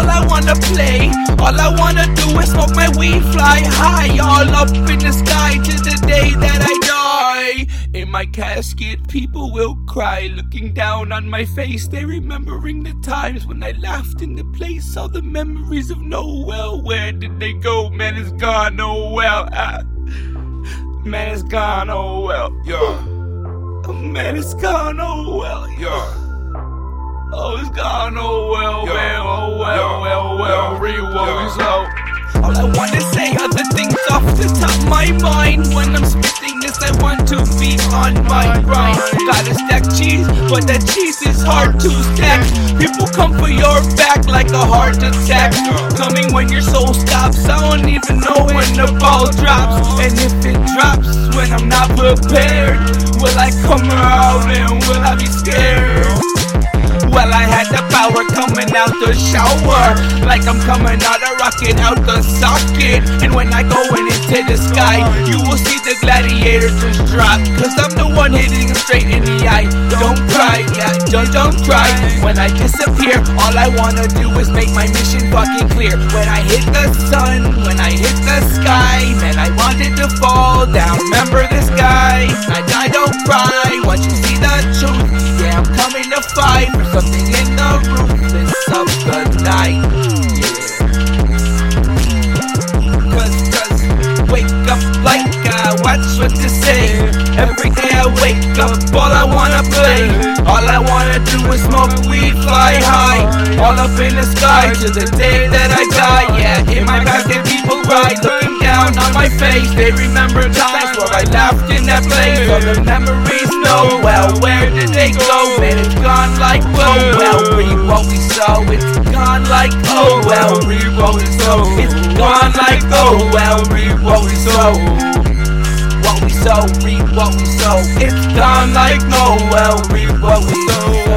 all I wanna play. All I wanna do is smoke my weed, fly high, all up in the sky to the day that I die. My casket, people will cry, looking down on my face. They're remembering the times when I laughed in the place. All the memories of Noel. Where did they go? Man, it's gone, Noel. Ah. Man, it's gone, oh well. Yeah, Oh, man, it's gone, oh well. yeah. Oh, it's gone, oh well, Yeah. well, oh well, Yeah. well, well, Yeah. real Yeah. All I wanna say are the things off the top of my mind. When I'm spitting I want to be on my grind. Gotta stack cheese, but that cheese is hard to stack. People come for your back like a heart attack. Coming when your soul stops. I don't even know when the ball drops. And if it drops when I'm not prepared, will I come out and will I be scared? Well, I had the power coming out the shower. Like I'm coming out a rocket out the socket. And when I go in the sky, you will see the gladiators just drop. Cause I'm the one hitting him straight in the eye. Don't cry, yeah, don't, don't cry. When I disappear, all I wanna do is make my mission fucking clear. When I hit the sun, when I hit the sky, man, I wanted to fall down. Remember this guy? I die, don't cry. Once you see the truth, yeah, I'm coming to fight for something in the room. ruthless of the night. Every day I wake up, all I wanna play. All I wanna do is smoke weed, fly high. All up in the sky to the day that I die. Yeah, in my basket, people ride, looking down on my face. They remember times where I laughed in that place. All the memories know well. Where did they go? Man, it's gone like oh well. Read what we saw. It's gone like oh well. Read what we saw. It's gone like oh well. Read what we saw. Sow, reap what we sow. It's gone like well. Reap what we sow.